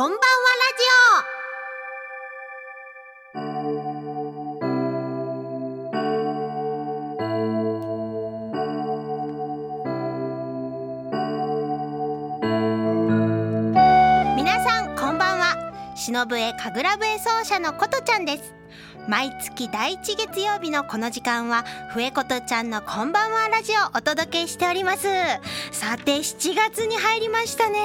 こんばんはラジオ。皆さんこんばんは。忍笛神楽笛奏者のことちゃんです。毎月第1月曜日のこの時間は笛ことちゃんのこんばんはラジオお届けしております。さて7月に入りましたね。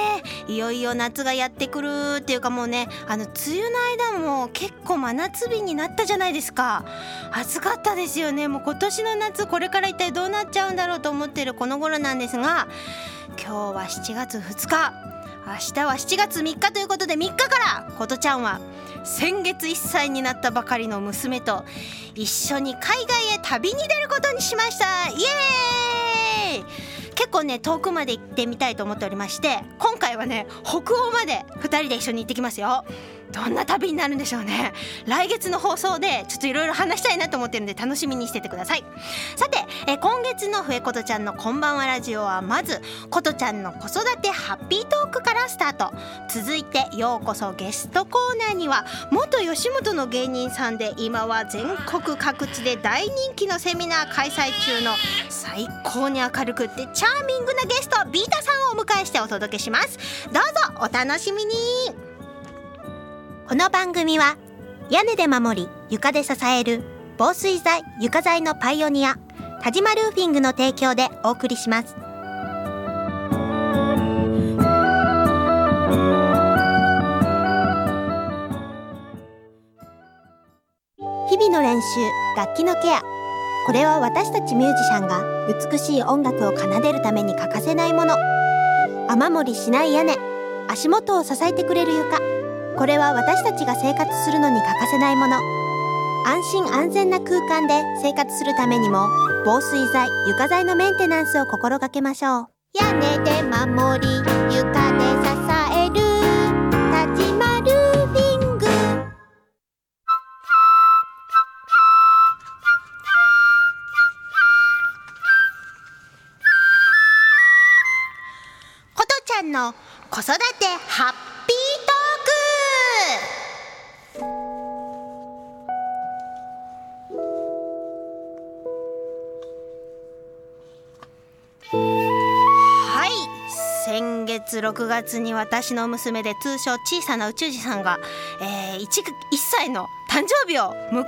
いよいよ夏がやってくるっていうかもうねあの梅雨の間も結構真夏日になったじゃないですか。暑かったですよね。もう今年の夏これから一体どうなっちゃうんだろうと思ってるこの頃なんですが今日は7月2日。明日は7月3日ということで3日からことちゃんは先月1歳になったばかりの娘と一緒に海外へ旅に出ることにしました。イエーイ！結構ね遠くまで行ってみたいと思っておりまして今回はね北欧まで2人で一緒に行ってきますよ。どんな旅になるんでしょうね。来月の放送でちょっといろいろ話したいなと思ってるんで楽しみにしててください。さてえ今月の笛ことちゃんのこんばんはラジオはまずことちゃんの子育てハッピートークからスタート。続いてようこそゲストコーナーには元吉本の芸人さんで今は全国各地で大人気のセミナー開催中の最高に明るくってチャーミングなゲストビータさんをお迎えしてお届けします。どうぞお楽しみに。この番組は屋根で守り床で支える防水材床材のパイオニア田島ルーフィングの提供でお送りします。日々の練習楽器のケア。これは私たちミュージシャンが美しい音楽を奏でるために欠かせないもの。雨漏りしない屋根。足元を支えてくれる床。これは私たちが生活するのに欠かせないもの。安心安全な空間で生活するためにも防水材床材のメンテナンスを心がけましょう。屋根で守り床で支える。田島ルーフィング。ことちゃんの子育てハッピー月6月に私の娘で通称小さな宇宙人さんが、えー、1, 1歳の誕生日を迎えました。わ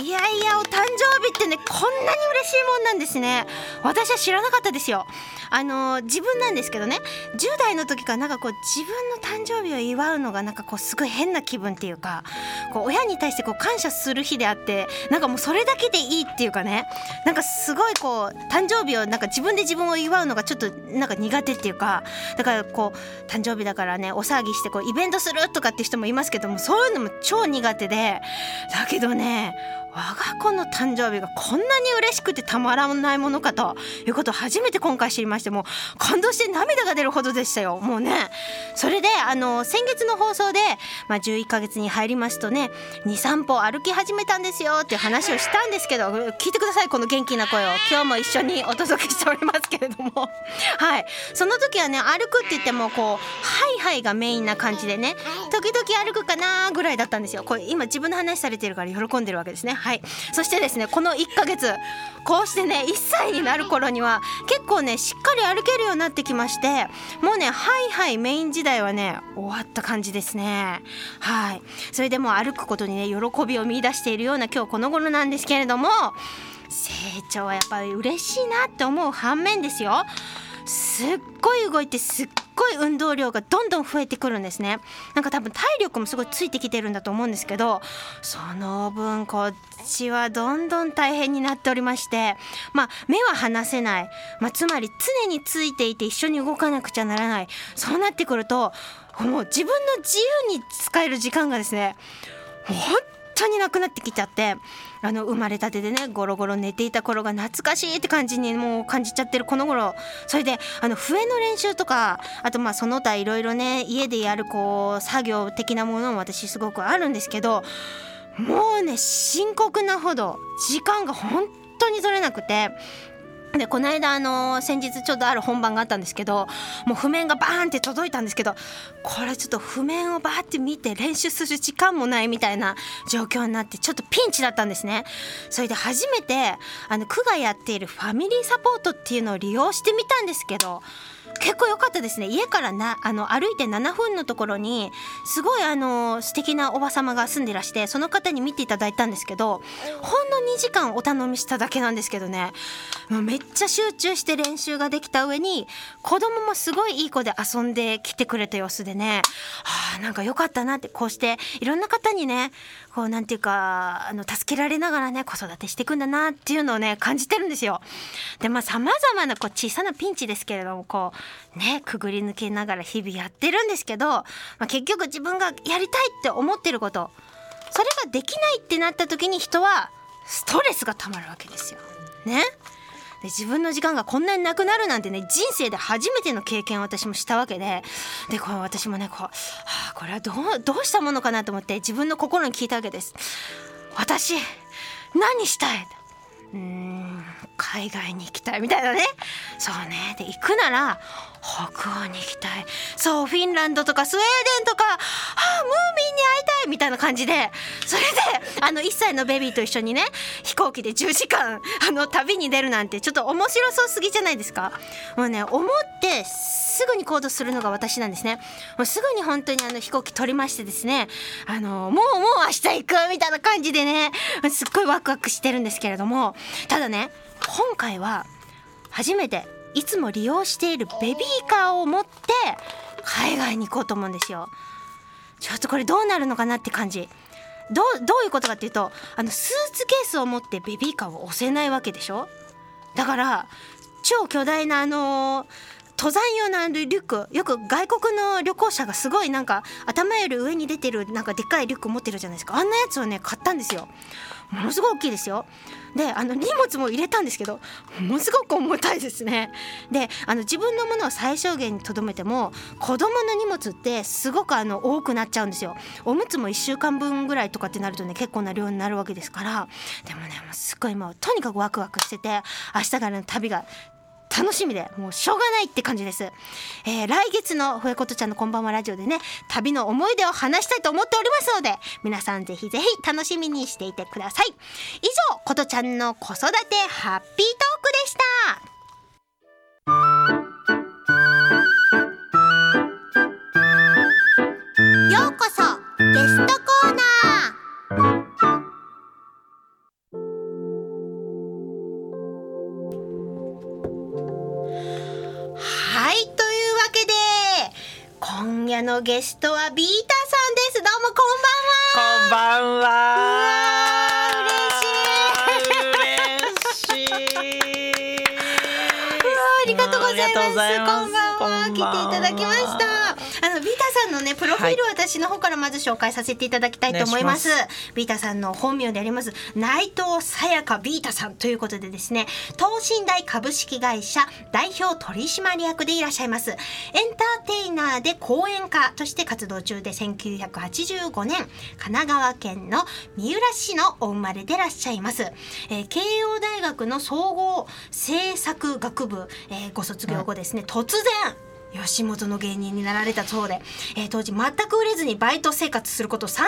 ーいやいやお誕生日ってねこんなに嬉しいもんなんですね。私は知らなかったですよ。あの自分なんですけどね。10代の時からなんかこう自分の誕生日を祝うのがなんかこうすごい変な気分っていうかこう親に対してこう感謝する日であってなんかもうそれだけでいいっていうかね。なんかすごいこう誕生日をなんか自分で自分を祝うのがちょっとなんか苦手っていうかだからこう誕生日だからねお騒ぎしてこうイベントするとかって人もいますけどもそういうのも超苦手で。だけどね我が子の誕生日がこんなに嬉しくてたまらないものかということを初めて今回知りましてもう感動して涙が出るほどでしたよ。もうね。それであの先月の放送で、まあ、11ヶ月に入りますとね。23歩歩き始めたんですよっていう話をしたんですけど聞いてくださいこの元気な声を。今日も一緒にお届けしておりますけれども。はい。その時はね歩くって言ってもこうハイハイがメインな感じでね時々歩くかなぐらいだったんですよ。これ今自分の話されてるから喜んでるわけですね。はい。そしてですねこの1ヶ月こうしてね1歳になる頃には結構ねしっかり歩けるようになってきましてもうねハイハイメイン時代はね終わった感じですね。はい。それでも歩くことにね喜びを見出しているような今日この頃なんですけれども成長はやっぱり嬉しいなって思う反面ですよ。すっごい動いてすっごい運動量がどんどん増えてくるんですね。なんか多分体力もすごいついてきてるんだと思うんですけどその分こっちはどんどん大変になっておりましてまあ目は離せない、まあ、つまり常についていて一緒に動かなくちゃならない。そうなってくるともう自分の自由に使える時間がですね本当になくなってきちゃってあの生まれたてでねゴロゴロ寝ていた頃が懐かしいって感じにもう感じちゃってるこの頃。それであの笛の練習とかあとまあその他いろいろね家でやるこう作業的なものも私すごくあるんですけどもうね深刻なほど時間が本当に取れなくてでこの間あの先日ちょうどある本番があったんですけどもう譜面がバーンって届いたんですけどこれちょっと譜面をバーって見て練習する時間もないみたいな状況になってちょっとピンチだったんですね。それで初めてあの区がやっているファミリーサポートっていうのを利用してみたんですけど結構良かったですね。家からなあの歩いて7分のところにすごいあの素敵なおば様が住んでらしてその方に見ていただいたんですけどほんの2時間お頼みしただけなんですけどね。もうめっちゃ集中して練習ができた上に子供もすごいいい子で遊んできてくれた様子でねはあなんか良かったなってこうしていろんな方にねこうなんていうかあの助けられながらね子育てしていくんだなっていうのをね感じてるんですよ。でまあさまざまなこう小さなピンチですけれどもこうねくぐり抜けながら日々やってるんですけど、まあ、結局自分がやりたいって思ってることそれができないってなった時に人はストレスがたまるわけですよ。ねで自分の時間がこんなになくなるなんてね人生で初めての経験を私もしたわけで。でこう私もねこう、はあ、これはどうどうしたものかなと思って自分の心に聞いたわけです。私何したい？うーん海外に行きたい。みたいなね。そうね。で行くなら北欧に行きたい。そうフィンランドとかスウェーデンとかあムーミンに会いたい。みたいな感じでそれであの1歳のベビーと一緒にね飛行機で10時間あの旅に出るなんてちょっと面白そうすぎじゃないですか？もうね思ってすぐに行動するのが私なんですね。もうすぐに本当にあの飛行機取りましてですねあのもうもう明日行くみたいな感じでねすっごいワクワクしてるんですけれどもただね今回は初めていつも利用しているベビーカーを持って海外に行こうと思うんですよ。ちょっとこれどうなるのかなって感じ。どうどういうことかっていうとあのスーツケースを持ってベビーカーを押せないわけでしょ？だから超巨大なあのー登山用のリュックよく外国の旅行者がすごいなんか頭より上に出てるなんかでっかいリュック持ってるじゃないですか。あんなやつをね買ったんですよ。ものすごい大きいですよ。であの荷物も入れたんですけどものすごく重たいですね。であの自分のものを最小限にとどめても子供の荷物ってすごくあの多くなっちゃうんですよ。おむつも1週間分ぐらいとかってなるとね結構な量になるわけですから。でもねもうすっごいもうとにかくワクワクしてて明日からの旅が楽しみでもうしょうがないって感じです、えー、来月のふえことちゃんのこんばんはラジオでね旅の思い出を話したいと思っておりますので皆さんぜひぜひ楽しみにしていてください。以上ことちゃんの子育てハッピートークでした。ようこそゲストコーナー。夜のゲストはビータさんです。どうもこんばんは。こんばんは。嬉しい。嬉しい。ありがとうございます。こんばんは。来ていただきましたビータさんのねプロフィールを私の方からまず紹介させていただきたいと思います,、お願いビータさんの本名であります内藤さやかビータさんということでですね東進大株式会社代表取締役でいらっしゃいます。エンターテイナーで講演家として活動中で1985年神奈川県の三浦市のお生まれでいらっしゃいます、えー慶応大学の総合政策学部、えーご卒業後ですね、突然吉本の芸人になられたそうで、えー当時全く売れずにバイト生活すること3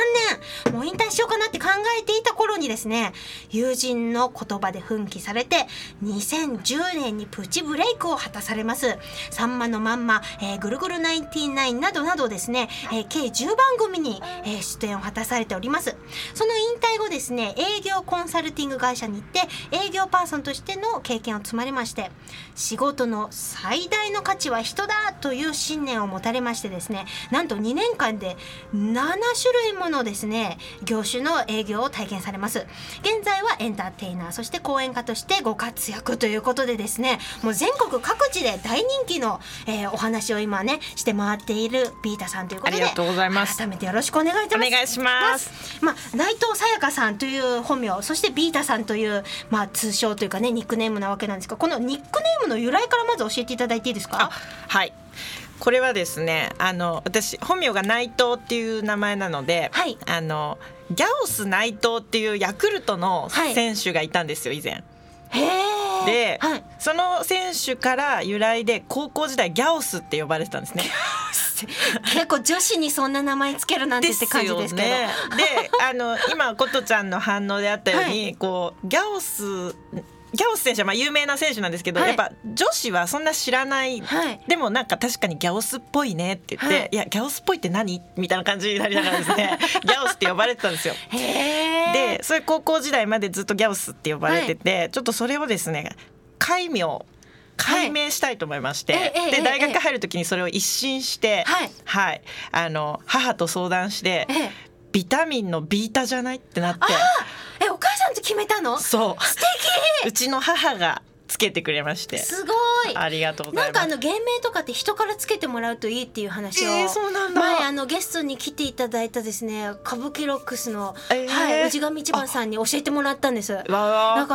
年。もう引退しようかなって考えていた頃にですね友人の言葉で奮起されて2010年にプチブレイクを果たされます「さんまのまんま」えーぐるぐる99」などなどですね、えー計10番組に、えー出演を果たされております。その引退後ですね営業コンサルティング会社に行って営業パーソンとしての経験を積まれまして仕事の最大の価値は人だという信念を持たれましてですねなんと2年間で7種類ものですね業種の営業を体験されます現在はエンターテイナーそして講演家としてご活躍ということでですねもう全国各地で大人気の、えーお話を今ねして回っているビータさんということでありがとうございます改めてよろしくお願いいたしますお願いします。まあ、内藤さやかさんという本名そしてビータさんという、まあ、通称というかねニックネームなわけなんですがこのニックネームの由来からまず教えていただいていいですか？あ、はい。これはですね、あの私本名が内藤っていう名前なので、はいあのギャオス内藤っていうヤクルトのはい選手がいたんですよ以前。で、はいその選手から由来で高校時代ギャオスって呼ばれてたんですね。結構女子にそんな名前つけるなんてって感じですけどよね。で、あの今琴ちゃんの反応であったように、こうギャオスギャオス選手はまあ有名な選手なんですけど、はい。やっぱ女子はそんな知らない、はい。でもなんか確かにギャオスっぽいねって言って、はい。い、やギャオスっぽいって何？みたいな感じになりながらですね。ギャオスって呼ばれてたんですよ。でそれ高校時代までずっとギャオスって呼ばれてて、ちょっとそれをですね戒名解明したいと思いまして、はい。で大学入る時にそれを一新して、はい。あの母と相談して、ええビタミンのビータじゃないってなって。えお母さんと決めたの？そう。素 うちの母がつけてくれまして。敵すごい。ありがとうござないんます。かあの芸名とかって人からつけてもらうといいっていう話を、えーそうなんだ。前あのゲストに来ていただいたですね歌舞伎ロックスの、えー。はい氏神一番さんに教えてもらったんです。だか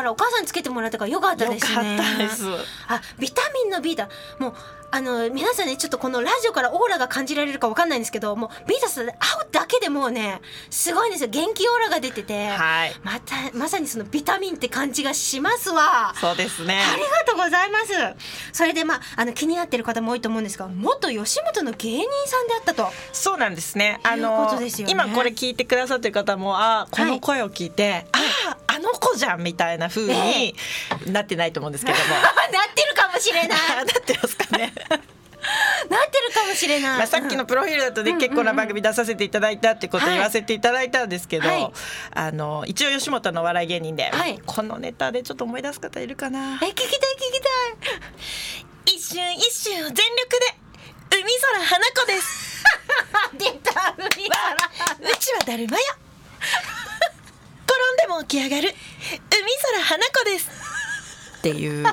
らお母さんにつけてもらったからよかったよですね。かったです。あビタミンの B だ。もうあの皆さんねちょっとこのラジオからオーラが感じられるかわかんないんですけどもうビータス会うだけでもうねすごいんですよ。元気オーラが出てて、はい。またまさにそのビタミンって感じがしますわ。そうですね。ありがとうございます。それでまああの気になってる方も多いと思うんですが、元吉本の芸人さんであったと。そうなんですね。あのとですよね。今これ聞いてくださってる方もあこの声を聞いて、あああの子じゃんみたいな風になってないと思うんですけども。なってるかもしれない。なってますかね。なってるかもしれない。まあさっきのプロフィールだとね、結構な番組出させていただいたってことを言わせていただいたんですけど、はいあの一応吉本のお笑い芸人で、はいこのネタでちょっと思い出す方いるかな。え聞きたい聞きたい。一瞬一瞬を全力で海空花子です。出た海から。うちはだるまよでも起き上がる海空花子ですっていう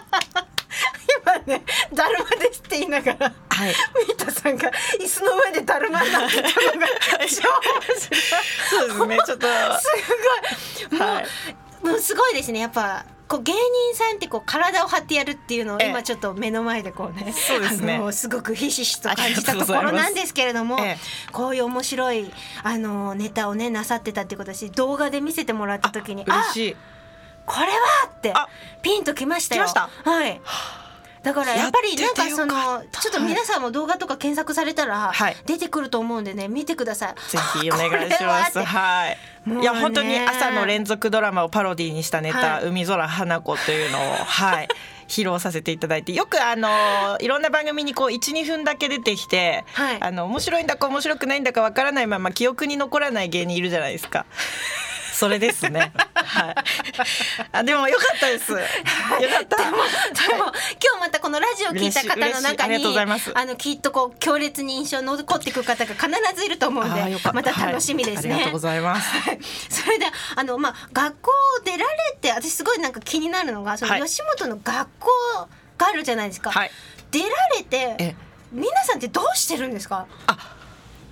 今ねだるまですって言いながら。はいミータさんが椅子の上でだるまになってたのが。そうですねちょっと すごい。もう、はいもうすごいですね。やっぱ。こう芸人さんってこう体を張ってやるっていうのをええ。今ちょっと目の前でこうねそうですね。すごくひしひしと感じたところなんですけれども、ええ。こういう面白いあのネタをねなさってたってことだし動画で見せてもらった時に嬉しい。あこれはってあピンときましたよ。来ました。はいだからやっぱりなんかそのちょっと皆さんも動画とか検索されたらはい。出てくると思うんでね見てください。ぜひお願いします。はい。いや本当に朝の連続ドラマをパロディにしたネタ、はい。海空花子というのをはい 披露させていただいてよくあのいろんな番組にこう12分だけ出てきて、はい。あの面白いんだか面白くないんだかわからないまま記憶に残らない芸人いるじゃないですか。それですね。はい。あでもよかったです。よかった。でも今日またこのラジオを聞いた方の中にあのきっとこう強烈に印象に残っていく方が必ずいると思うんでまた楽しみですね。はいありがとうございます。はいそれであのまあ学校出られて私すごいなんか気になるのがそのはい吉本の学校があるじゃないですか。はい。出られてえ皆さんってどうしてるんですか？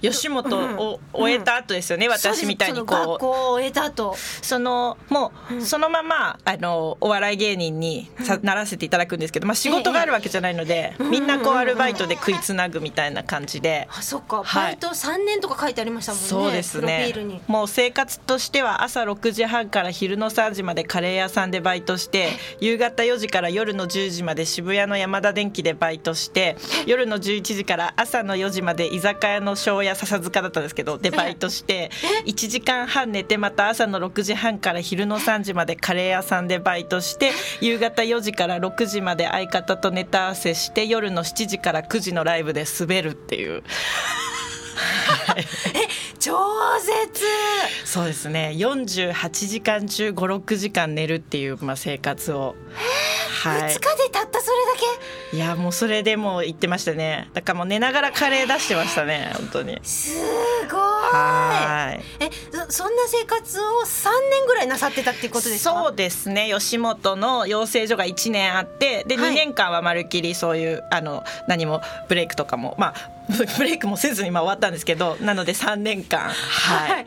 吉本を終えた後ですよね、私みたいにそう学こう校を終えた後。そのもうそのままあのお笑い芸人にさならせていただくんですけど、まあ、仕事があるわけじゃないので、みんなこうアルバイトで食いつなぐみたいな感じで。あそっか。はい。バイト三年とか書いてありましたもんね。そうですね。もう生活としては朝6時半から昼の3時までカレー屋さんでバイトして夕方4時から夜の10時まで渋谷の山田電機でバイトして夜の11時から朝の4時まで居酒屋の庄屋笹塚だったんですけどでバイトして1時間半寝てまた朝の6時半から昼の3時までカレー屋さんでバイトして夕方4時から6時まで相方とネタ合わせして夜の7時から9時のライブで滑るっていう 超絶。そうですね48時間中56時間寝るっていう、まあ、生活をは二日でたったそれだけ？いいやもうそれでもう言ってましたねだからもう寝ながらカレー出してましたね本当にすごい。はいえそそんな生活を三年ぐらいなさってたっていうことですか？そうですね吉本の養成所が1年あってではい2年間はまるっきりそういうあの何もブレイクとかもまあ ブレイクもせずにまあ終わったんですけどなので3年間はい、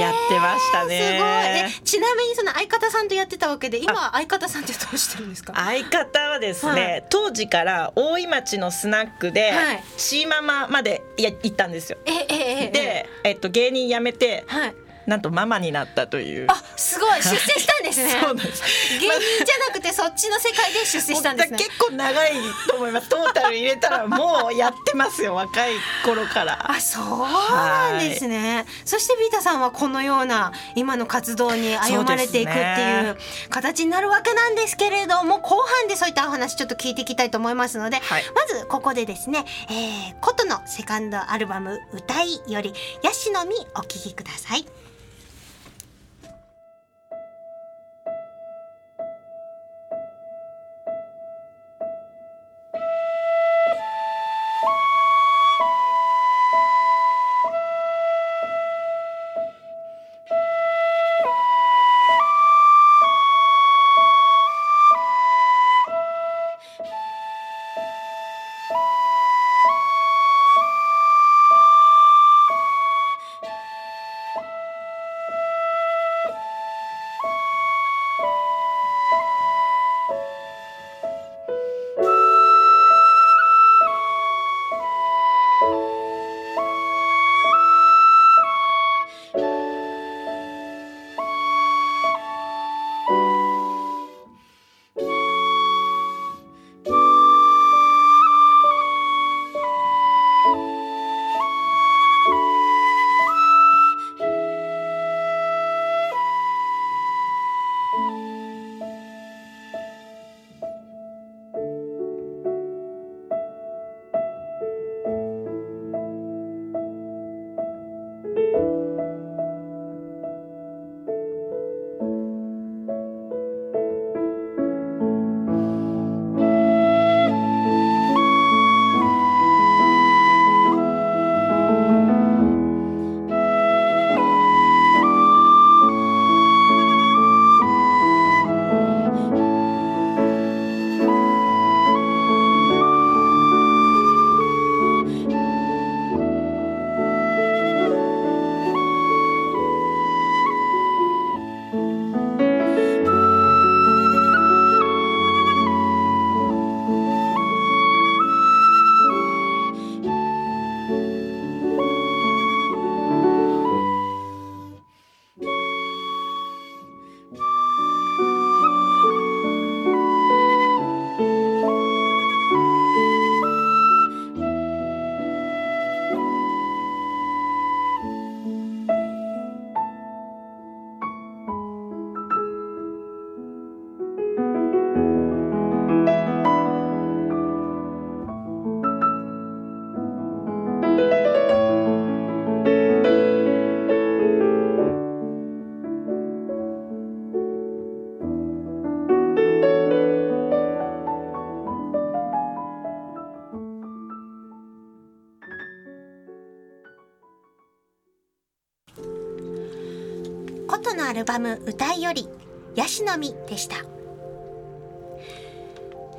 やってましたね。すごい。えちなみにその相方さんとやってたわけで今相方さんってどうしてるんですか？相方はですね、はい。当時から大井町のスナックで、はい。シーママまでや行ったんですよ。えええええ。で、えっと、芸人辞めてはいなんとママになったという。あすごい。出世したんですね。そうなんです。芸人じゃなくてそっちの世界で出世したんですね。結構長いと思います。トータル入れたらもうやってますよ。若い頃から。あそうなんですね。そしてビータさんはこのような今の活動に歩まれていくっていう形になるわけなんですけれども後半でそういったお話ちょっと聞いていきたいと思いますので、はい。まずここでですね、えー、琴のセカンドアルバム「歌い」より「ヤシの実」お聴きください。琴のアルバム「歌い」より「ヤシの実」でした。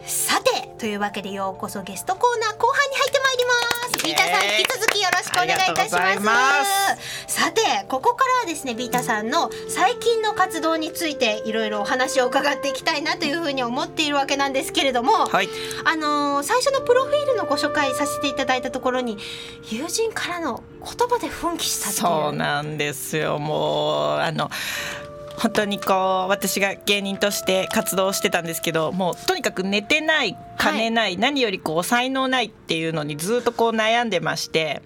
さてというわけでようこそゲストコーナー後半に入ってまいります。ビータさん引きろしくお願いいたしまます。さてここからはですねビータさんの最近の活動についていろいろお話を伺っていきたいなというふうに思っているわけなんですけれども、はい。あのー最初のプロフィールのご紹介させていただいたところに友人からの言葉で奮起したそうなんですよ。もうあの本当にこう私が芸人として活動してたんですけどもうとにかく寝てない金ない、何よりこう才能ないっていうのにずっとこう悩んでまして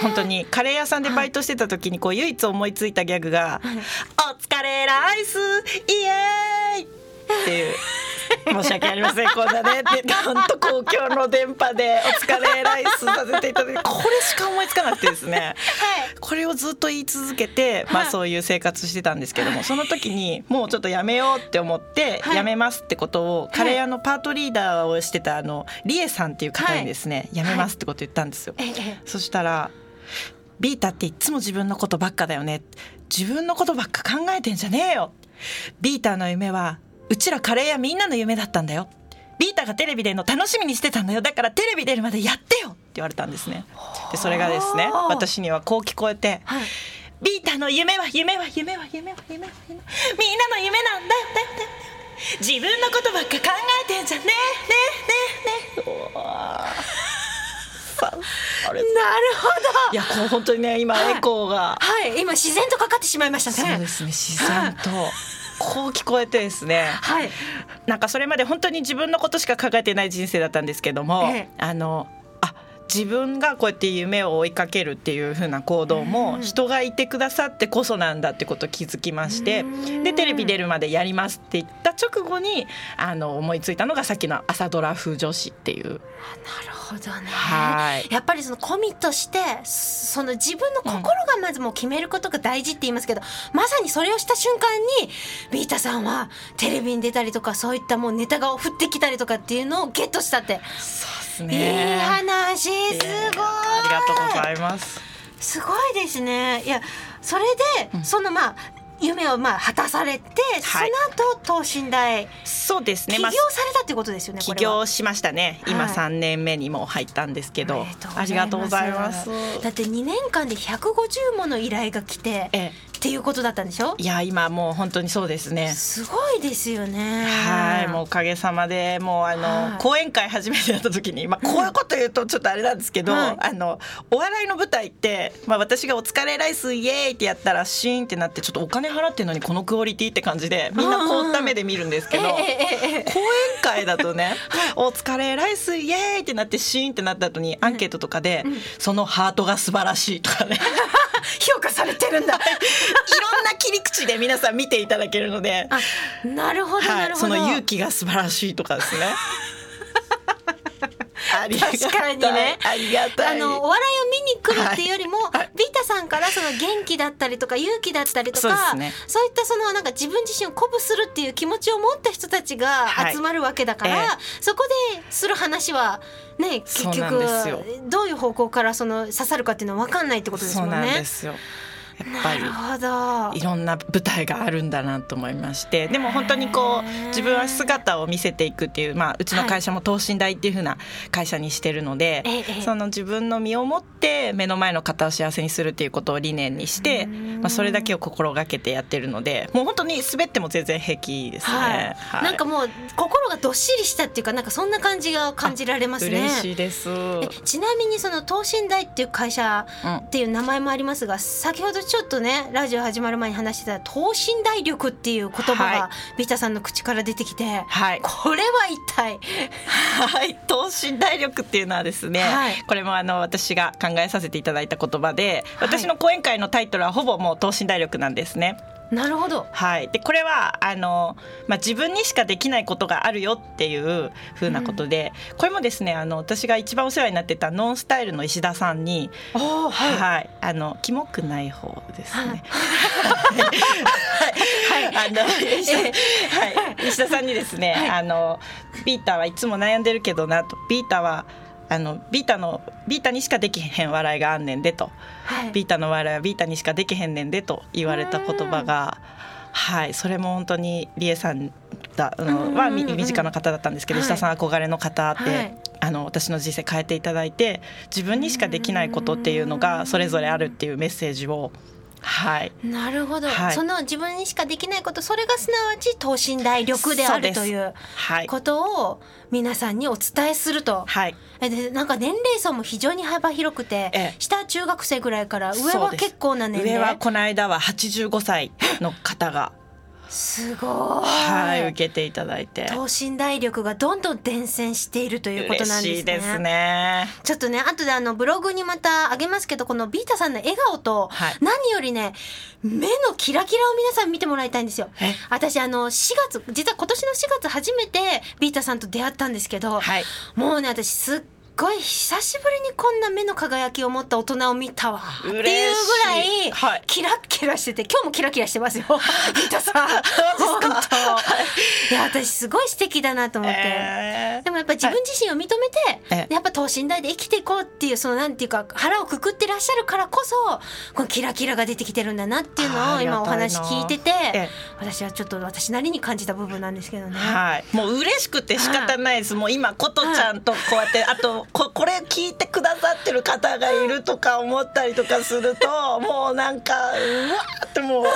本当にカレー屋さんでバイトしてた時にこう唯一思いついたギャグが「お疲れライスイエーイ!」っていう。申し訳ありません こんなねで本当公共の電波で「お疲れライス」させていただいてこれしか思いつかなくてですね。はいこれをずっと言い続けて、まあ、はいそういう生活してたんですけどもその時にもうちょっとやめようって思ってはい。やめますってことをカレー屋のパートリーダーをしてたあのリエさんっていう方にですねやめますってこと言ったんですよ。ええ。そしたら「ビータっていっつも自分のことばっかだよね。自分のことばっか考えてんじゃねえよ。ビータの夢はうちらカレー屋みんなの夢だったんだよビータがテレビ出るの楽しみにしてたんだよ。だからテレビ出るまでやってよ」って言われたんですね。でそれがですねはあ私にはこう聞こえてはい。ビータの夢は夢は夢は夢は夢は夢みんなの夢なんだよだよだよ自分のことばっか考えてんじゃん。ねえねえねえねえ なるほど。いやこう本当にね今はいエコーが、はい。今自然とかかってしまいましたね。そうですね自然とこう聞こえてですね。はい。なんかそれまで本当に自分のことしか考えてない人生だったんですけども、ええ。あのあ自分がこうやって夢を追いかけるっていう風な行動もうん。人がいてくださってこそなんだってことを気づきましてうん。でテレビ出るまでやりますって言った直後にあの思いついたのがさっきの朝ドラ風女子っていう。なるほどね。はい。やっぱりそのコミットしてその自分の心がまずもう決めることが大事って言いますけど、まさにそれをした瞬間にビータさんはテレビに出たりとかそういったもうネタが降ってきたりとかっていうのをゲットしたって、そうですいいね。話すごいありがとうございます。すごいですねいやそれで、うんそのまあ夢をまあ果たされて、はいその後等身大そうですね。起業まあされたっていうことですよねこ起れは業しましたね。今はい三年目にも入ったんですけど、ありあがとうございます。だって2年間で150もの依頼が来てえっていうことだったんでしょ？いや今もう本当にそうですね。すごいですよね。はい、もうおかげさまでもうあの、はい。講演会初めてやった時に、まあ、こういうこと言うとちょっとあれなんですけど、はい。あのお笑いの舞台って、まあ、私が「お疲れライスイエーイ!」ってやったらシーンってなってちょっとお金払ってるのにこのクオリティって感じでみんな凍った目で見るんですけど。講演会だとね「お疲れライスイエーイ!」ってなってシーンってなった後にアンケートとかで「そのハートが素晴らしい」とかね。評価されてるんだ。いろんな切り口で皆さん見ていただけるので。あなるほどなはい、るほど、その勇気が素晴らしいとかですね。確かにねありがたい。あのお笑いを見に来るっていうよりも、はいはいビータさんからその元気だったりとか勇気だったりとそうでかそういったそのなんか自分自身を鼓舞するっていう気持ちを持った人たちがはい集まるわけだから、ええそこでする話はね結局どういう方向からその刺さるかっていうのは分かんないってことですそうなんもんね。ですよ。やっぱり。いろんな舞台があるんだなと思いまして。でも本当にこう自分は姿を見せていくっていう、まあ、うちの会社も等身大っていう風な会社にしてるので、ええその自分の身をもって目の前の方を幸せにするっていうことを理念にして、うん。まあ、それだけを心がけてやってるのでもう本当に滑っても全然平気ですね。はい。はい。なんかもう心がどっしりしたっていうかなんかそんな感じが感じられますね。嬉しいです。えちなみにその等身大っていう会社うん。っていう名前もありますが先ほどちょっとねラジオ始まる前に話してた等身大力っていう言葉はがビタさんの口から出てきて、はい、これは一体？はい、等身大力っていうのはですね、はい。これもあの私が考えさせていただいた言葉で、はい。私の講演会のタイトルはほぼもう等身大力なんですね。なるほど。はい、でこれはあの、まあ、自分にしかできないことがあるよっていうふうなことで、これもですねあの私が一番お世話になってたノンスタイルの石田さんに、おーはい。あのキモくない方ですね。はい、あの石田,、はい、石田さんにですね、あのビータはいつも悩んでるけどなと。ビータはあのビータのビータにしかできへん笑いがあんねんでと。はい。ビータの笑いはビータにしかできへんねんでと言われた言葉が、はい、それも本当に理恵さんだあのはみ身近な方だったんですけど、はい。石田さん憧れの方で、はい。あの私の人生変えていただいて自分にしかできないことっていうのがそれぞれあるっていうメッセージを、はい、なるほど、はい。その自分にしかできないことそれがすなわち等身大力であるというはい、ことを皆さんにお伝えすると。はい、えでなんか年齢層も非常に幅広くて、ええ。下中学生ぐらいから上は結構な年上は齢この間は85歳の方が、すごい、はい、受けていただいて等身大力がどんどん伝染しているということ嬉なんですね。しいですね。ちょっとね後であのブログにまたあげますけどこのビータさんの笑顔と、はい何よりね目のキラキラを皆さん見てもらいたいんですよ。え？私あの4月実は今年の4月初めてビータさんと出会ったんですけど、はいもうね私すっごい久しぶりにこんな目の輝きを持った大人を見たわ。っていうぐらいい。はい。キラッキラしてて今日もキラキラしてますよ。ビータさん。本当？いや私すごい素敵だなと思って。えー。でもやっぱ自分自身を認めて、ええ。やっぱ等身大で生きていこうっていうそのなんていうか腹をくくってらっしゃるからこそこのキラキラが出てきてるんだなっていうのを今お話聞いてて、ええ。私はちょっと私なりに感じた部分なんですけどね。はい、もう嬉しくて仕方ないです。もう今琴ちゃんとこうやって、あとここれ聞いてくださってる方がいるとか思ったりとかすると、もうなんかうわーってもう。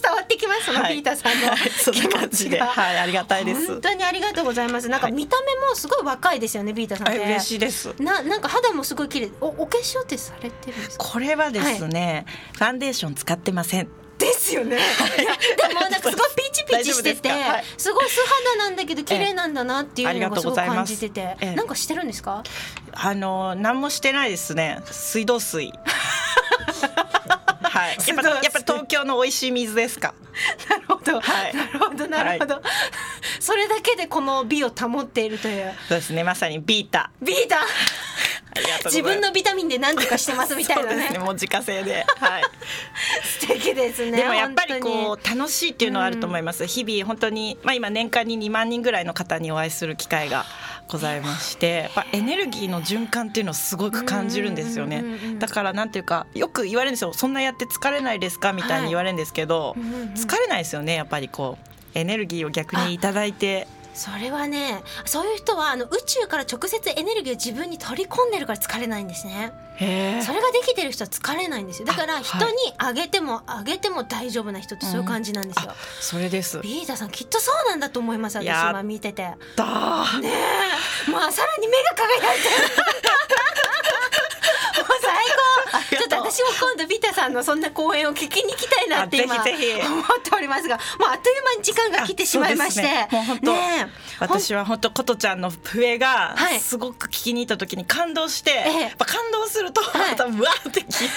伝わってきますそのはい。ビータさんのはい。そんな感じで。はいありがたいです。本当にありがとうございます。なんかはい。見た目もすごい若いですよねビータさんって。あ嬉しいです。ななんか肌もすごい綺麗。おお化粧ってされてるんですか？これはですね、ファンデーション使ってませんですよね。い。やでもなんか すごいピチピチしてて、はい。すごい素肌なんだけど綺麗なんだなっていうのがすごく感じてて、ええ。なんかしてるんですか？あの何もしてないですね。水道水 はい。やっぱやっぱ東京の美味しい水ですか？なるほど、はい。なるほどなるほど、それだけでこの美を保っているという。そうですね。まさにビータ。ビータ？自分のビタミンで何とかしてますみたいなそうですね。ねもう自家製で。はい。素敵ですねでもやっぱり本こう楽しいっていうのはあると思います、日々本当に、まあ、今年間に2万人ぐらいの方にお会いする機会がございましてやっぱエネルギーの循環っていうのをすごく感じるんですよね。だからなんていうかよく言われるんですよ。そんなやって疲れないですか？みたいに言われるんですけど、うんうんうん疲れないですよねやっぱりこう。エネルギーを逆にいただいてそれはねそういう人はあの宇宙から直接エネルギーを自分に取り込んでるから疲れないんですね。それができてる人は疲れないんですよ。だから人にあげてもあげても大丈夫な人ってそういう感じなんですよ、あそれです。ビータさんきっとそうなんだと思います私今見てて。ねだー。え。まあさらに目が輝いてる。もう最高っと私も今度ビータさんのそんな講演を聞きに行きたいなって今思っておりますがもうあっという間に時間が来てしまいまして、ねもう本当ねえ。私は本当琴ちゃんの笛がはい。すごく聞きに行った時に感動して、ええ。やっぱ感動するとはい。またうわーってキキラ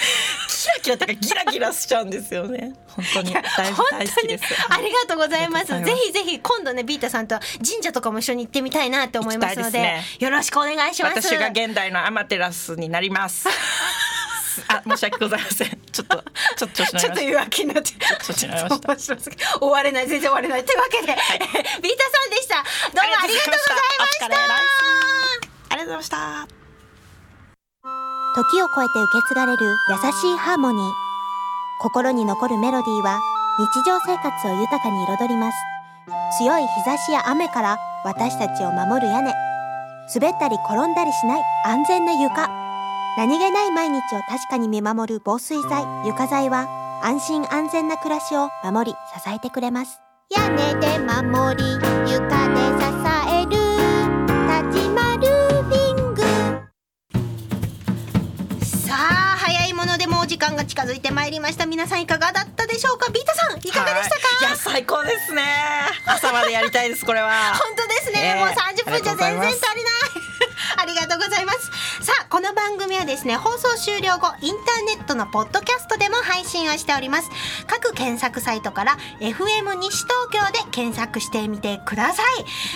キラとかギラギラしちゃうんですよね。本当に。大好きです。ありがとうございます。ぜひぜひ今度ねビータさんと神社とかも一緒に行ってみたいなって思いますので行きたいですよろしくお願いします。私が現代のアマテラスになりますあ申し訳ございません ちょっとちょっとちょっと弱気になって。た調子乗りました面白すぎ終われない全然終われないというわけで、ビータさんでした。どうもありがとうございました。ありがとうございました時を超えて受け継がれる優しいハーモニー。心に残るメロディーは日常生活を豊かに彩ります。強い日差しや雨から私たちを守る屋根。滑ったり転んだりしない安全な床。何気ない毎日を確かに見守る防水剤、床材は安心安全な暮らしを守り支えてくれます。屋根で守り、床で支える。立ちまルーフィング。さあ早いものでもうお時間が近づいてまいりました。皆さんいかがだったでしょうか？ビータさんいかがでしたか？はいいや最高ですね朝までやりたいですこれは 本当ですね、ええもう30分じゃ全然足りないありがとうございます この番組はですね放送終了後インターネットのポッドキャストでも配信をしております。各検索サイトから FM 西東京で検索してみてくださ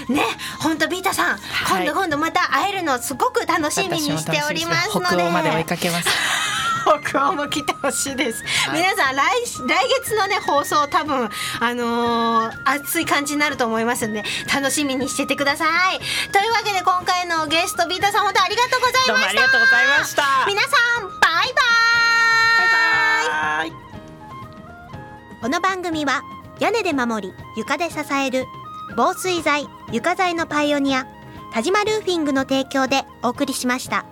い。ね本当ビータさん、はい。今度今度また会えるのすごく楽しみにしておりますので。北欧まで追いかけます北欧も来てほしいです、はい。皆さん来来月のね放送多分あのー熱い感じになると思いますんで楽しみにしててください。というわけで今回のゲストビータさん本当ありがとうございました。どうもありがとうございました。皆さんバイバイ。バイバイ。この番組は屋根で守り床で支える防水材床材のパイオニア田島ルーフィングの提供でお送りしました。